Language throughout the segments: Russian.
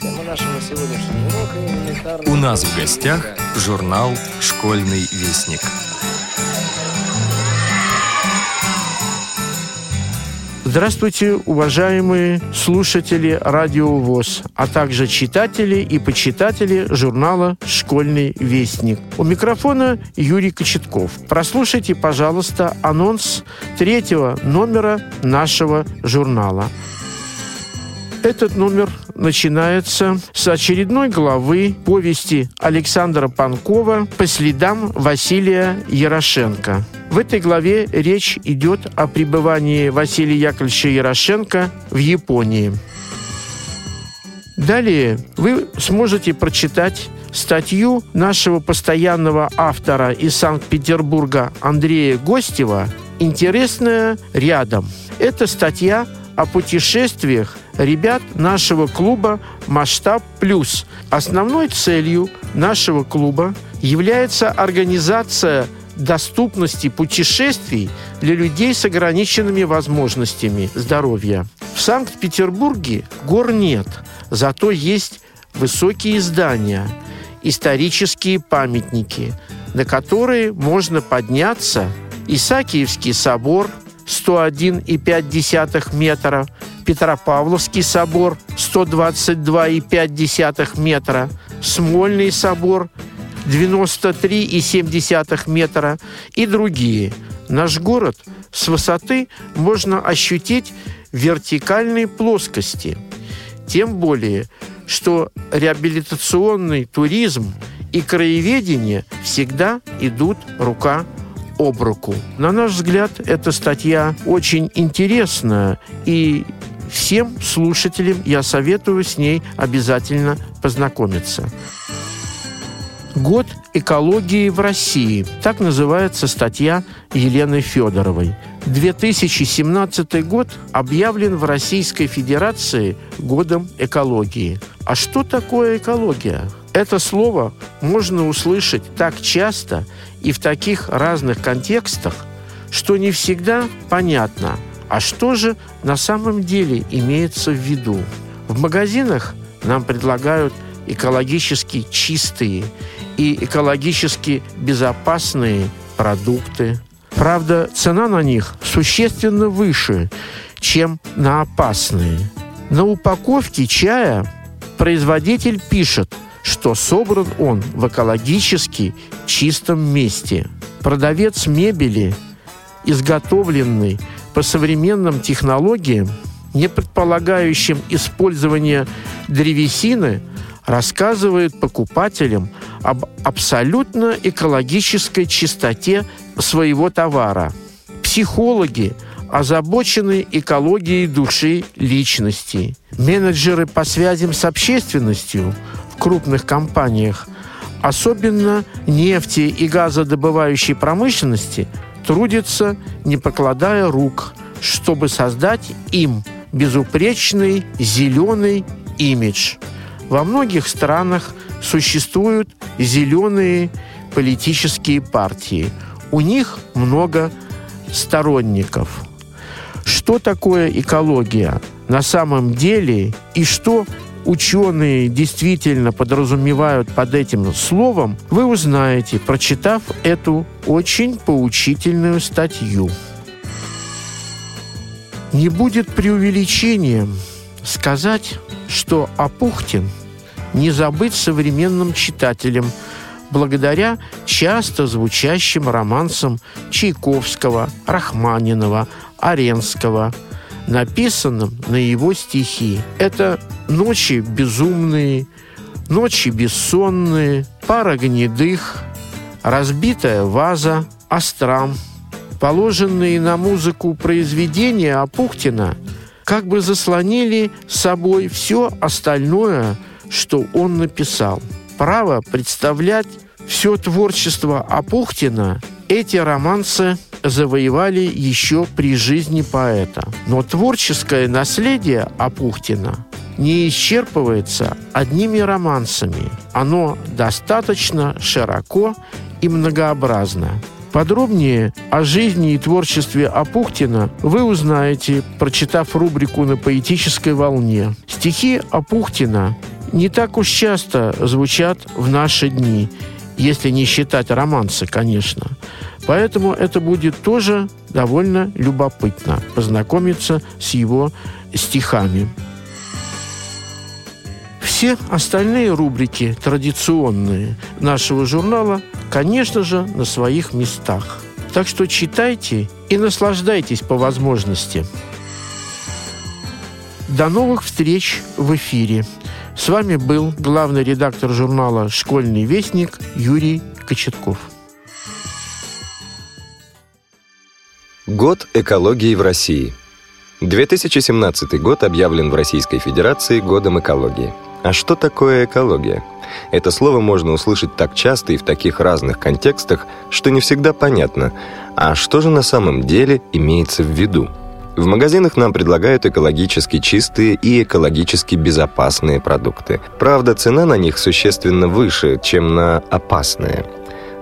У нас в гостях журнал «Школьный вестник». Здравствуйте, уважаемые слушатели Радио ВОЗ, а также читатели и почитатели журнала «Школьный вестник». У микрофона Юрий Кочетков. Прослушайте, пожалуйста, анонс третьего номера нашего журнала. Этот номер начинается с очередной главы повести Александра Панкова «По следам Василия Ярошенко». В этой главе речь идет о пребывании Василия Яковлевича Ярошенко в Японии. Далее вы сможете прочитать статью нашего постоянного автора из Санкт-Петербурга Андрея Гостева «Интересная рядом». Это статья о путешествиях ребят нашего клуба «Масштаб Плюс». Основной целью нашего клуба является организация доступности путешествий для людей с ограниченными возможностями здоровья. В Санкт-Петербурге гор нет, зато есть высокие здания, исторические памятники, на которые можно подняться Исаакиевский собор 101,5 метра, Петропавловский собор 122,5 метра, Смольный собор 93,7 метра и другие. Наш город с высоты можно ощутить в вертикальной плоскости. Тем более, что реабилитационный туризм и краеведение всегда идут рука об руку. На наш взгляд, эта статья очень интересная, и всем слушателям я советую с ней обязательно познакомиться. «Год экологии в России». Так называется статья Елены Федоровой. 2017 год объявлен в Российской Федерации годом экологии. А что такое экология? Это слово можно услышать так часто и в таких разных контекстах, что не всегда понятно, а что же на самом деле имеется в виду. В магазинах нам предлагают экологически чистые и экологически безопасные продукты. Правда, цена на них существенно выше, чем на опасные. На упаковке чая производитель пишет, что собран он в экологически чистом месте. Продавец мебели, изготовленный по современным технологиям, не предполагающим использование древесины, рассказывает покупателям об абсолютно экологической чистоте своего товара. Психологи озабочены экологией души личности. Менеджеры по связям с общественностью крупных компаниях, особенно нефти и газодобывающей промышленности, трудятся, не покладая рук, чтобы создать им безупречный зеленый имидж – во многих странах существуют зеленые политические партии. У них много сторонников. Что такое экология на самом деле и что ученые действительно подразумевают под этим словом, вы узнаете, прочитав эту очень поучительную статью. Не будет преувеличением сказать, что Апухтин не забыть современным читателям благодаря часто звучащим романсам Чайковского, Рахманинова, Аренского, написанным на его стихи. Это «Ночи безумные», «Ночи бессонные», «Пара гнедых», «Разбитая ваза», «Острам». Положенные на музыку произведения Апухтина как бы заслонили собой все остальное – что он написал. Право представлять все творчество Апухтина эти романсы завоевали еще при жизни поэта. Но творческое наследие Апухтина не исчерпывается одними романсами. Оно достаточно широко и многообразно. Подробнее о жизни и творчестве Апухтина вы узнаете, прочитав рубрику «На поэтической волне». Стихи Апухтина не так уж часто звучат в наши дни, если не считать романсы, конечно. Поэтому это будет тоже довольно любопытно познакомиться с его стихами. Все остальные рубрики, традиционные нашего журнала, конечно же, на своих местах. Так что читайте и наслаждайтесь по возможности. До новых встреч в эфире. С вами был главный редактор журнала «Школьный вестник» Юрий Кочетков. Год экологии в России. 2017 год объявлен в Российской Федерации годом экологии. А что такое экология? Это слово можно услышать так часто и в таких разных контекстах, что не всегда понятно, а что же на самом деле имеется в виду. В магазинах нам предлагают экологически чистые и экологически безопасные продукты. Правда, цена на них существенно выше, чем на опасные.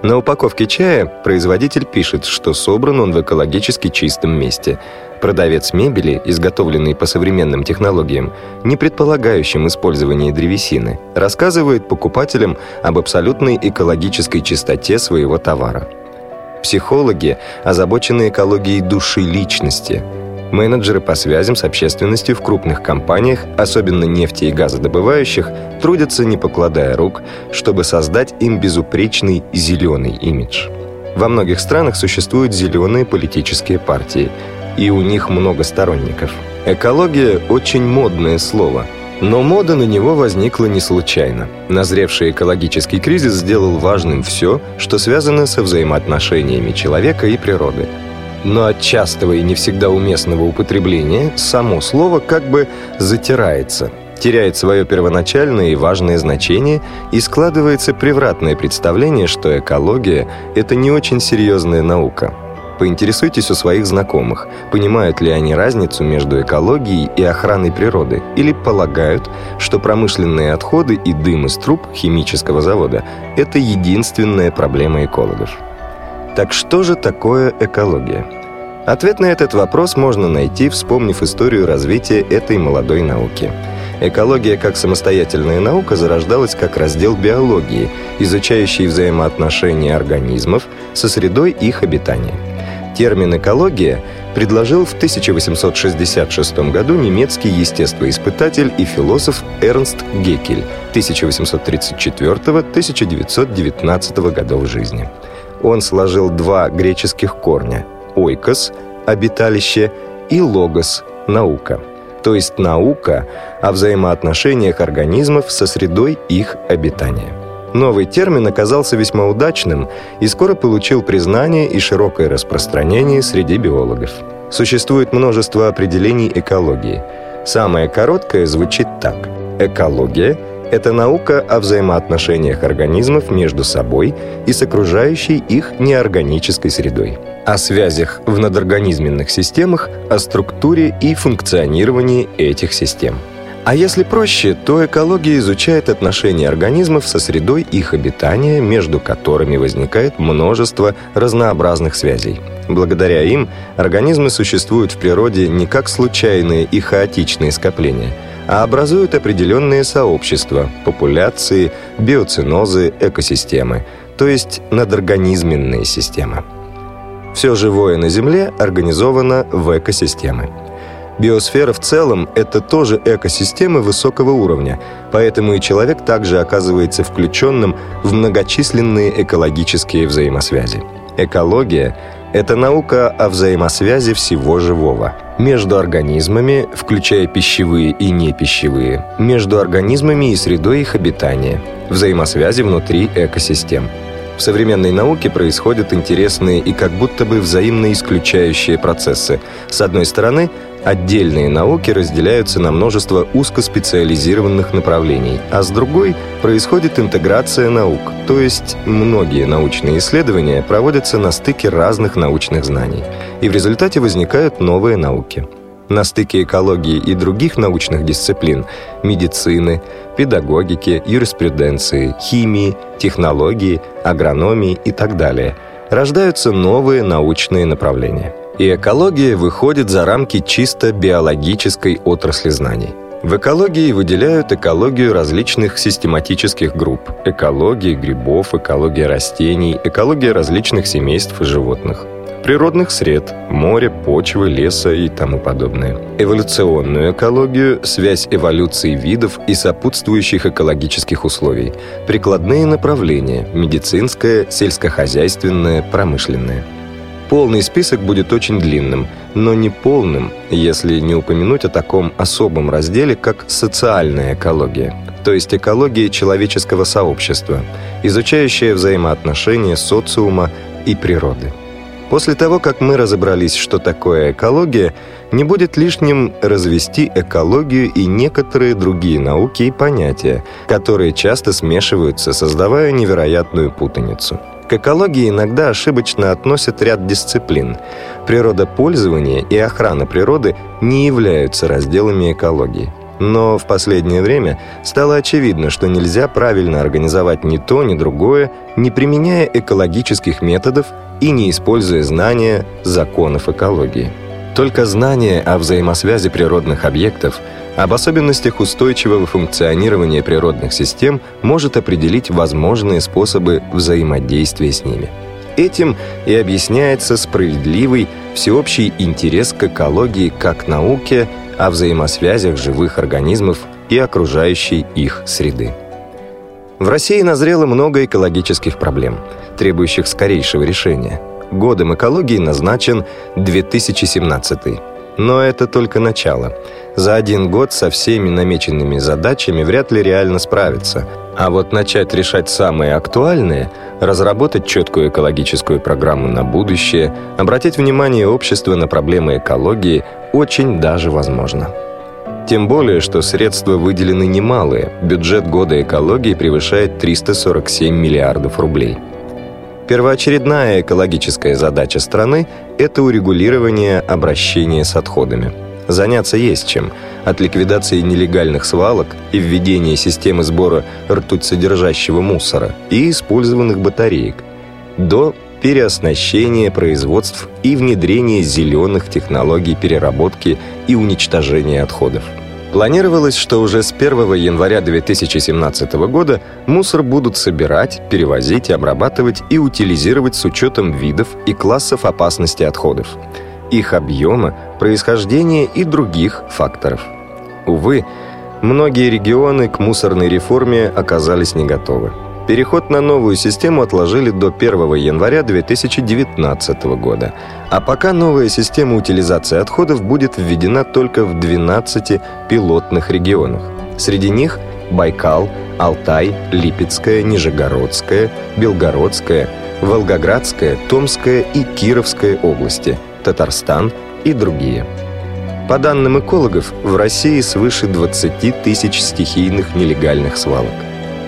На упаковке чая производитель пишет, что собран он в экологически чистом месте. Продавец мебели, изготовленный по современным технологиям, не предполагающим использование древесины, рассказывает покупателям об абсолютной экологической чистоте своего товара. Психологи озабочены экологией души личности – Менеджеры по связям с общественностью в крупных компаниях, особенно нефти и газодобывающих, трудятся не покладая рук, чтобы создать им безупречный зеленый имидж. Во многих странах существуют зеленые политические партии, и у них много сторонников. Экология – очень модное слово, но мода на него возникла не случайно. Назревший экологический кризис сделал важным все, что связано со взаимоотношениями человека и природы – но от частого и не всегда уместного употребления само слово как бы затирается, теряет свое первоначальное и важное значение и складывается превратное представление, что экология – это не очень серьезная наука. Поинтересуйтесь у своих знакомых, понимают ли они разницу между экологией и охраной природы, или полагают, что промышленные отходы и дым из труб химического завода – это единственная проблема экологов. Так что же такое экология? Ответ на этот вопрос можно найти, вспомнив историю развития этой молодой науки. Экология как самостоятельная наука зарождалась как раздел биологии, изучающий взаимоотношения организмов со средой их обитания. Термин «экология» предложил в 1866 году немецкий естествоиспытатель и философ Эрнст Геккель 1834-1919 годов жизни. Он сложил два греческих корня – ойкос – обиталище, и логос – наука. То есть наука о взаимоотношениях организмов со средой их обитания. Новый термин оказался весьма удачным и скоро получил признание и широкое распространение среди биологов. Существует множество определений экологии. Самое короткое звучит так. Экология – это наука о взаимоотношениях организмов между собой и с окружающей их неорганической средой о связях в надорганизменных системах, о структуре и функционировании этих систем. А если проще, то экология изучает отношения организмов со средой их обитания, между которыми возникает множество разнообразных связей. Благодаря им организмы существуют в природе не как случайные и хаотичные скопления, а образуют определенные сообщества, популяции, биоцинозы, экосистемы, то есть надорганизменные системы. Все живое на Земле организовано в экосистемы. Биосфера в целом – это тоже экосистемы высокого уровня, поэтому и человек также оказывается включенным в многочисленные экологические взаимосвязи. Экология – это наука о взаимосвязи всего живого – между организмами, включая пищевые и непищевые, между организмами и средой их обитания, взаимосвязи внутри экосистем – в современной науке происходят интересные и как будто бы взаимно исключающие процессы. С одной стороны, отдельные науки разделяются на множество узкоспециализированных направлений, а с другой происходит интеграция наук, то есть многие научные исследования проводятся на стыке разных научных знаний, и в результате возникают новые науки на стыке экологии и других научных дисциплин – медицины, педагогики, юриспруденции, химии, технологии, агрономии и так далее – рождаются новые научные направления. И экология выходит за рамки чисто биологической отрасли знаний. В экологии выделяют экологию различных систематических групп. Экология грибов, экология растений, экология различных семейств и животных природных сред – моря, почвы, леса и тому подобное. Эволюционную экологию – связь эволюции видов и сопутствующих экологических условий. Прикладные направления – медицинское, сельскохозяйственное, промышленное. Полный список будет очень длинным, но не полным, если не упомянуть о таком особом разделе, как социальная экология, то есть экология человеческого сообщества, изучающая взаимоотношения социума и природы. После того, как мы разобрались, что такое экология, не будет лишним развести экологию и некоторые другие науки и понятия, которые часто смешиваются, создавая невероятную путаницу. К экологии иногда ошибочно относят ряд дисциплин. Природопользование и охрана природы не являются разделами экологии. Но в последнее время стало очевидно, что нельзя правильно организовать ни то, ни другое, не применяя экологических методов и не используя знания законов экологии. Только знание о взаимосвязи природных объектов, об особенностях устойчивого функционирования природных систем может определить возможные способы взаимодействия с ними. Этим и объясняется справедливый всеобщий интерес к экологии как науке о взаимосвязях живых организмов и окружающей их среды. В России назрело много экологических проблем, требующих скорейшего решения. Годом экологии назначен 2017 но это только начало. За один год со всеми намеченными задачами вряд ли реально справиться. А вот начать решать самые актуальные, разработать четкую экологическую программу на будущее, обратить внимание общества на проблемы экологии очень даже возможно. Тем более, что средства выделены немалые. Бюджет года экологии превышает 347 миллиардов рублей. Первоочередная экологическая задача страны – это урегулирование обращения с отходами. Заняться есть чем. От ликвидации нелегальных свалок и введения системы сбора ртуть-содержащего мусора и использованных батареек до переоснащения производств и внедрения зеленых технологий переработки и уничтожения отходов. Планировалось, что уже с 1 января 2017 года мусор будут собирать, перевозить, обрабатывать и утилизировать с учетом видов и классов опасности отходов, их объема, происхождения и других факторов. Увы, многие регионы к мусорной реформе оказались не готовы. Переход на новую систему отложили до 1 января 2019 года. А пока новая система утилизации отходов будет введена только в 12 пилотных регионах. Среди них Байкал, Алтай, Липецкая, Нижегородская, Белгородская, Волгоградская, Томская и Кировская области, Татарстан и другие. По данным экологов, в России свыше 20 тысяч стихийных нелегальных свалок.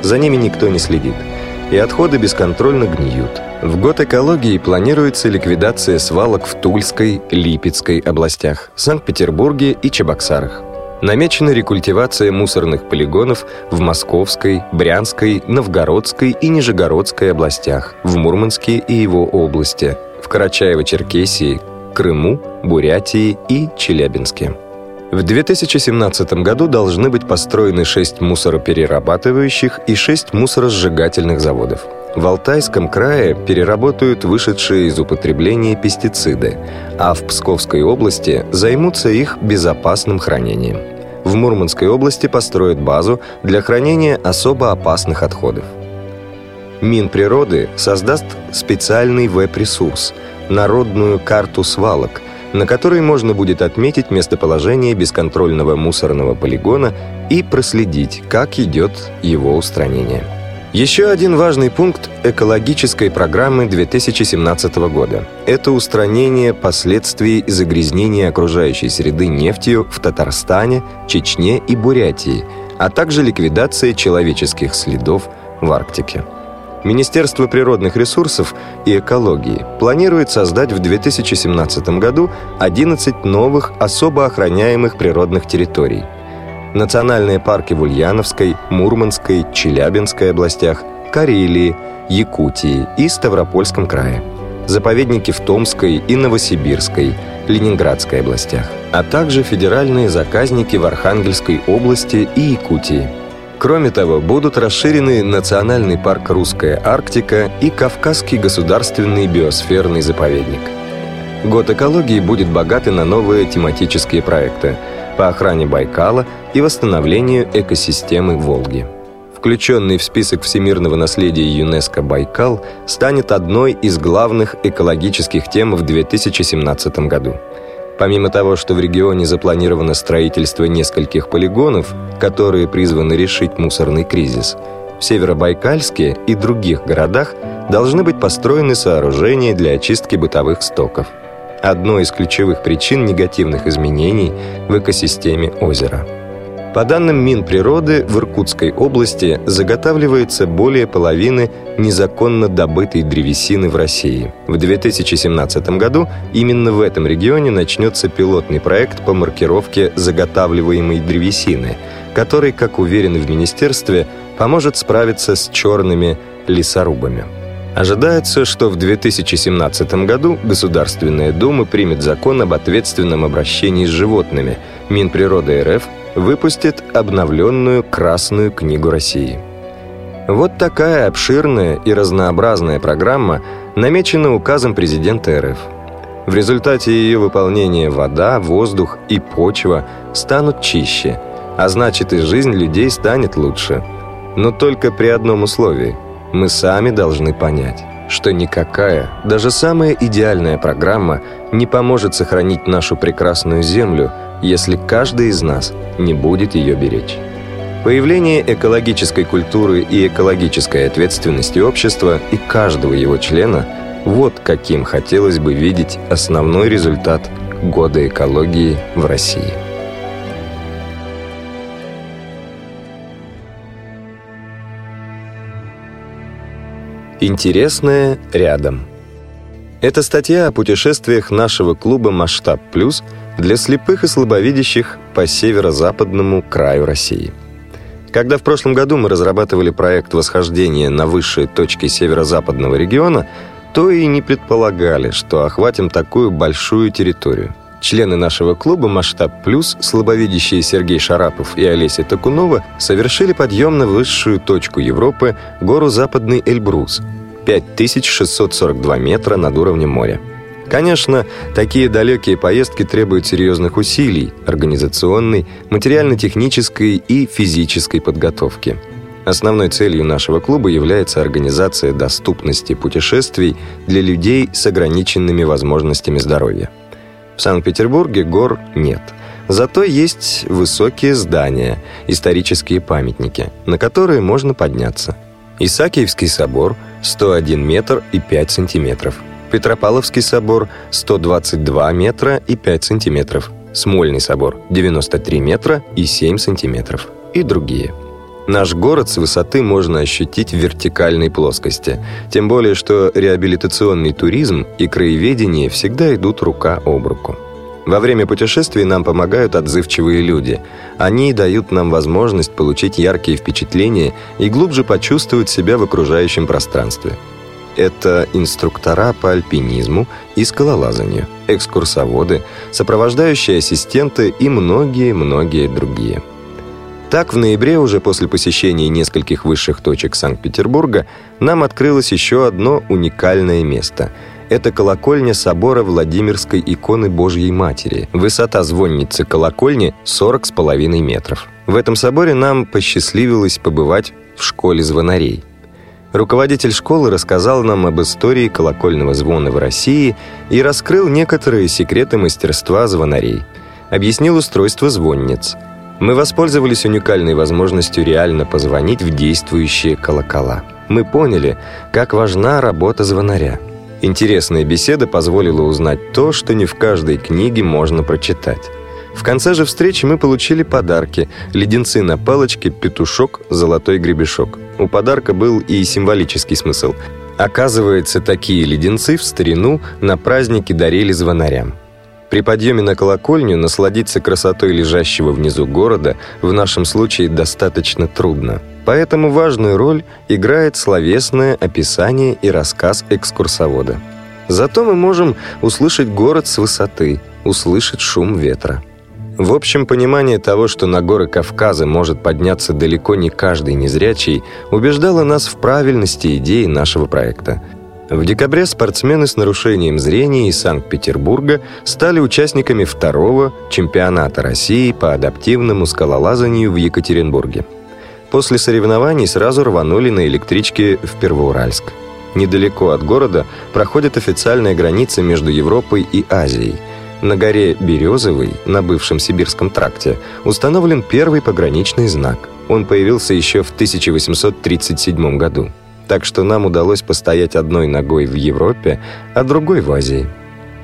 За ними никто не следит. И отходы бесконтрольно гниют. В год экологии планируется ликвидация свалок в Тульской, Липецкой областях, Санкт-Петербурге и Чебоксарах. Намечена рекультивация мусорных полигонов в Московской, Брянской, Новгородской и Нижегородской областях, в Мурманске и его области, в Карачаево-Черкесии, Крыму, Бурятии и Челябинске. В 2017 году должны быть построены 6 мусороперерабатывающих и 6 мусоросжигательных заводов. В Алтайском крае переработают вышедшие из употребления пестициды, а в Псковской области займутся их безопасным хранением. В Мурманской области построят базу для хранения особо опасных отходов. Минприроды создаст специальный веб-ресурс – народную карту свалок – на которой можно будет отметить местоположение бесконтрольного мусорного полигона и проследить, как идет его устранение. Еще один важный пункт экологической программы 2017 года – это устранение последствий загрязнения окружающей среды нефтью в Татарстане, Чечне и Бурятии, а также ликвидация человеческих следов в Арктике. Министерство природных ресурсов и экологии планирует создать в 2017 году 11 новых особо охраняемых природных территорий. Национальные парки в Ульяновской, Мурманской, Челябинской областях, Карелии, Якутии и Ставропольском крае. заповедники в Томской и Новосибирской, Ленинградской областях, а также федеральные заказники в Архангельской области и Якутии. Кроме того, будут расширены Национальный парк «Русская Арктика» и Кавказский государственный биосферный заповедник. Год экологии будет богатый на новые тематические проекты по охране Байкала и восстановлению экосистемы Волги. Включенный в список всемирного наследия ЮНЕСКО Байкал станет одной из главных экологических тем в 2017 году – Помимо того, что в регионе запланировано строительство нескольких полигонов, которые призваны решить мусорный кризис, в Северобайкальске и других городах должны быть построены сооружения для очистки бытовых стоков. Одной из ключевых причин негативных изменений в экосистеме озера – по данным Минприроды, в Иркутской области заготавливается более половины незаконно добытой древесины в России. В 2017 году именно в этом регионе начнется пилотный проект по маркировке заготавливаемой древесины, который, как уверены в министерстве, поможет справиться с черными лесорубами. Ожидается, что в 2017 году Государственная Дума примет закон об ответственном обращении с животными. Минприроды РФ выпустит обновленную Красную книгу России. Вот такая обширная и разнообразная программа намечена указом президента РФ. В результате ее выполнения вода, воздух и почва станут чище, а значит и жизнь людей станет лучше. Но только при одном условии – мы сами должны понять, что никакая, даже самая идеальная программа не поможет сохранить нашу прекрасную Землю – если каждый из нас не будет ее беречь. Появление экологической культуры и экологической ответственности общества и каждого его члена – вот каким хотелось бы видеть основной результат Года экологии в России. Интересное рядом. Это статья о путешествиях нашего клуба «Масштаб Плюс» для слепых и слабовидящих по северо-западному краю России. Когда в прошлом году мы разрабатывали проект восхождения на высшие точки северо-западного региона, то и не предполагали, что охватим такую большую территорию. Члены нашего клуба «Масштаб Плюс», слабовидящие Сергей Шарапов и Олеся Такунова, совершили подъем на высшую точку Европы, гору Западный Эльбрус, 5642 метра над уровнем моря. Конечно, такие далекие поездки требуют серьезных усилий, организационной, материально-технической и физической подготовки. Основной целью нашего клуба является организация доступности путешествий для людей с ограниченными возможностями здоровья. В Санкт-Петербурге гор нет. Зато есть высокие здания, исторические памятники, на которые можно подняться. Исаакиевский собор – 101 метр и 5 сантиметров – Петропавловский собор 122 метра и 5 сантиметров, Смольный собор 93 метра и 7 сантиметров и другие. Наш город с высоты можно ощутить в вертикальной плоскости, тем более что реабилитационный туризм и краеведение всегда идут рука об руку. Во время путешествий нам помогают отзывчивые люди. Они дают нам возможность получить яркие впечатления и глубже почувствовать себя в окружающем пространстве – это инструктора по альпинизму и скалолазанию, экскурсоводы, сопровождающие ассистенты и многие-многие другие. Так, в ноябре, уже после посещения нескольких высших точек Санкт-Петербурга, нам открылось еще одно уникальное место. Это колокольня собора Владимирской иконы Божьей Матери. Высота звонницы колокольни 40,5 метров. В этом соборе нам посчастливилось побывать в школе звонарей. Руководитель школы рассказал нам об истории колокольного звона в России и раскрыл некоторые секреты мастерства звонарей. Объяснил устройство звонниц. Мы воспользовались уникальной возможностью реально позвонить в действующие колокола. Мы поняли, как важна работа звонаря. Интересная беседа позволила узнать то, что не в каждой книге можно прочитать. В конце же встречи мы получили подарки – леденцы на палочке, петушок, золотой гребешок. У подарка был и символический смысл. Оказывается, такие леденцы в старину на праздники дарили звонарям. При подъеме на колокольню насладиться красотой лежащего внизу города в нашем случае достаточно трудно. Поэтому важную роль играет словесное описание и рассказ экскурсовода. Зато мы можем услышать город с высоты, услышать шум ветра. В общем, понимание того, что на горы Кавказа может подняться далеко не каждый незрячий, убеждало нас в правильности идеи нашего проекта. В декабре спортсмены с нарушением зрения из Санкт-Петербурга стали участниками второго чемпионата России по адаптивному скалолазанию в Екатеринбурге. После соревнований сразу рванули на электричке в Первоуральск. Недалеко от города проходит официальная граница между Европой и Азией – на горе Березовой, на бывшем Сибирском тракте, установлен первый пограничный знак. Он появился еще в 1837 году. Так что нам удалось постоять одной ногой в Европе, а другой в Азии.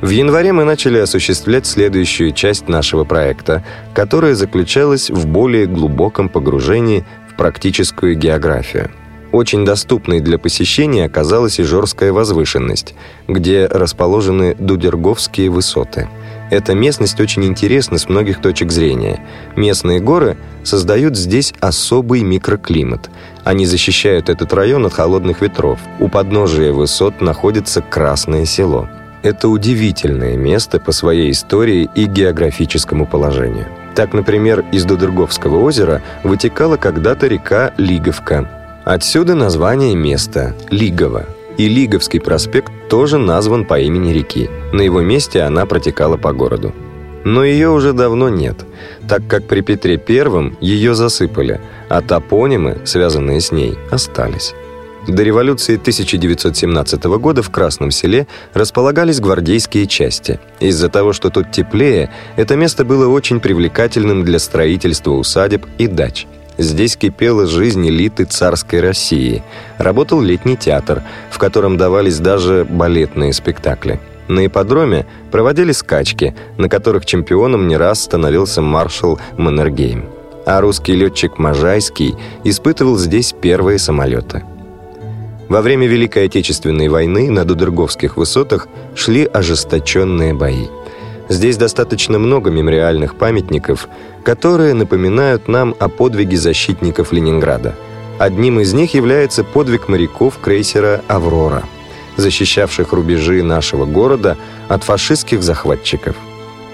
В январе мы начали осуществлять следующую часть нашего проекта, которая заключалась в более глубоком погружении в практическую географию. Очень доступной для посещения оказалась Ижорская возвышенность, где расположены Дудерговские высоты – эта местность очень интересна с многих точек зрения. Местные горы создают здесь особый микроклимат. Они защищают этот район от холодных ветров. У подножия высот находится Красное село. Это удивительное место по своей истории и географическому положению. Так, например, из Дудерговского озера вытекала когда-то река Лиговка. Отсюда название места – Лигово. И Лиговский проспект тоже назван по имени реки. На его месте она протекала по городу. Но ее уже давно нет, так как при Петре Первом ее засыпали, а топонимы, связанные с ней, остались. До революции 1917 года в Красном селе располагались гвардейские части. Из-за того, что тут теплее, это место было очень привлекательным для строительства усадеб и дач – Здесь кипела жизнь элиты царской России. Работал летний театр, в котором давались даже балетные спектакли. На ипподроме проводили скачки, на которых чемпионом не раз становился маршал Маннергейм. А русский летчик Можайский испытывал здесь первые самолеты. Во время Великой Отечественной войны на Дудерговских высотах шли ожесточенные бои. Здесь достаточно много мемориальных памятников, которые напоминают нам о подвиге защитников Ленинграда. Одним из них является подвиг моряков крейсера «Аврора», защищавших рубежи нашего города от фашистских захватчиков.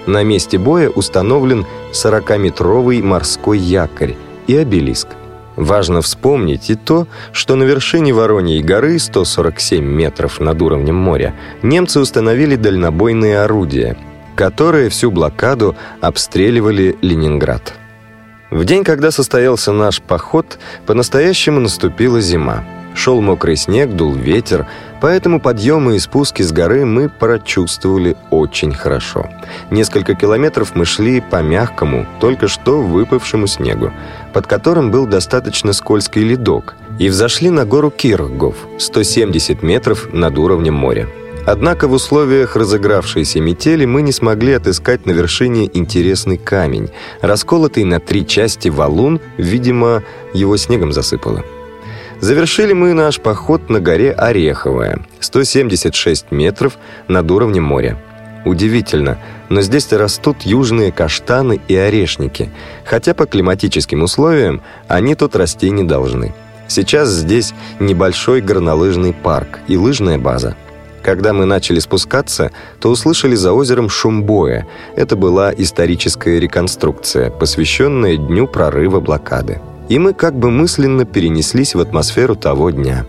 На месте боя установлен 40-метровый морской якорь и обелиск. Важно вспомнить и то, что на вершине Вороньей горы, 147 метров над уровнем моря, немцы установили дальнобойные орудия – которые всю блокаду обстреливали Ленинград. В день, когда состоялся наш поход, по-настоящему наступила зима. Шел мокрый снег, дул ветер, поэтому подъемы и спуски с горы мы прочувствовали очень хорошо. Несколько километров мы шли по мягкому, только что выпавшему снегу, под которым был достаточно скользкий ледок, и взошли на гору Киргов, 170 метров над уровнем моря. Однако в условиях разыгравшейся метели мы не смогли отыскать на вершине интересный камень, расколотый на три части валун, видимо, его снегом засыпало. Завершили мы наш поход на горе Ореховая, 176 метров над уровнем моря. Удивительно, но здесь растут южные каштаны и орешники, хотя по климатическим условиям они тут расти не должны. Сейчас здесь небольшой горнолыжный парк и лыжная база – когда мы начали спускаться, то услышали за озером шум боя. Это была историческая реконструкция, посвященная дню прорыва блокады. И мы как бы мысленно перенеслись в атмосферу того дня.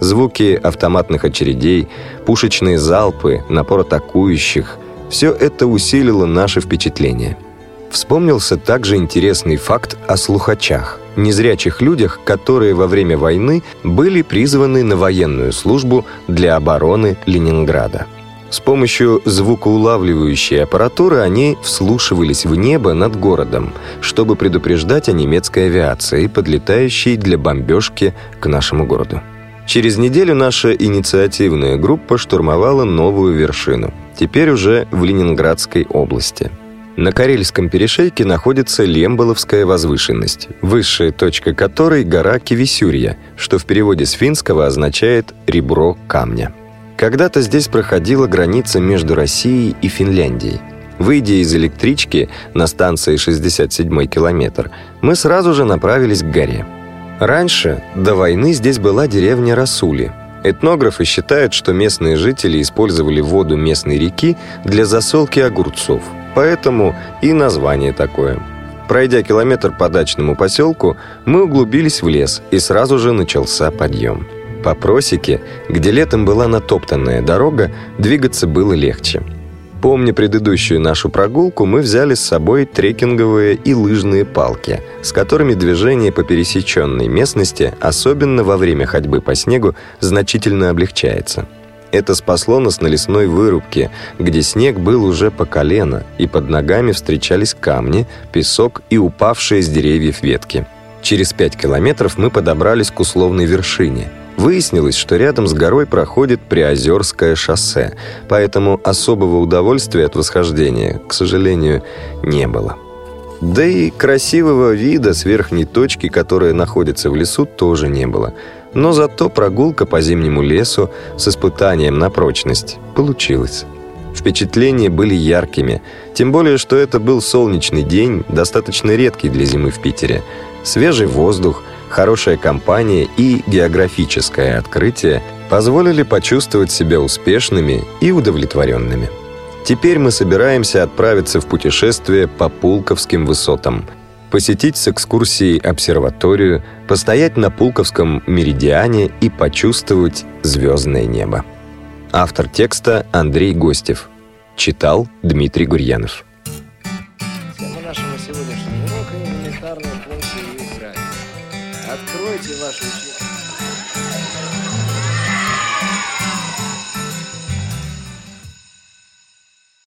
Звуки автоматных очередей, пушечные залпы, напор атакующих – все это усилило наше впечатление – Вспомнился также интересный факт о слухачах, незрячих людях, которые во время войны были призваны на военную службу для обороны Ленинграда. С помощью звукоулавливающей аппаратуры они вслушивались в небо над городом, чтобы предупреждать о немецкой авиации, подлетающей для бомбежки к нашему городу. Через неделю наша инициативная группа штурмовала новую вершину, теперь уже в Ленинградской области – на Карельском перешейке находится Лемболовская возвышенность, высшая точка которой – гора Кивисюрья, что в переводе с финского означает «ребро камня». Когда-то здесь проходила граница между Россией и Финляндией. Выйдя из электрички на станции 67-й километр, мы сразу же направились к горе. Раньше, до войны, здесь была деревня Расули. Этнографы считают, что местные жители использовали воду местной реки для засолки огурцов, поэтому и название такое. Пройдя километр по дачному поселку, мы углубились в лес, и сразу же начался подъем. По просеке, где летом была натоптанная дорога, двигаться было легче – Помня предыдущую нашу прогулку, мы взяли с собой трекинговые и лыжные палки, с которыми движение по пересеченной местности, особенно во время ходьбы по снегу, значительно облегчается. Это спасло нас на лесной вырубке, где снег был уже по колено, и под ногами встречались камни, песок и упавшие с деревьев ветки. Через пять километров мы подобрались к условной вершине – Выяснилось, что рядом с горой проходит Приозерское шоссе, поэтому особого удовольствия от восхождения, к сожалению, не было. Да и красивого вида с верхней точки, которая находится в лесу, тоже не было. Но зато прогулка по зимнему лесу с испытанием на прочность получилась. Впечатления были яркими, тем более, что это был солнечный день, достаточно редкий для зимы в Питере. Свежий воздух – хорошая компания и географическое открытие позволили почувствовать себя успешными и удовлетворенными. Теперь мы собираемся отправиться в путешествие по Пулковским высотам, посетить с экскурсией обсерваторию, постоять на Пулковском меридиане и почувствовать звездное небо. Автор текста Андрей Гостев. Читал Дмитрий Гурьянов.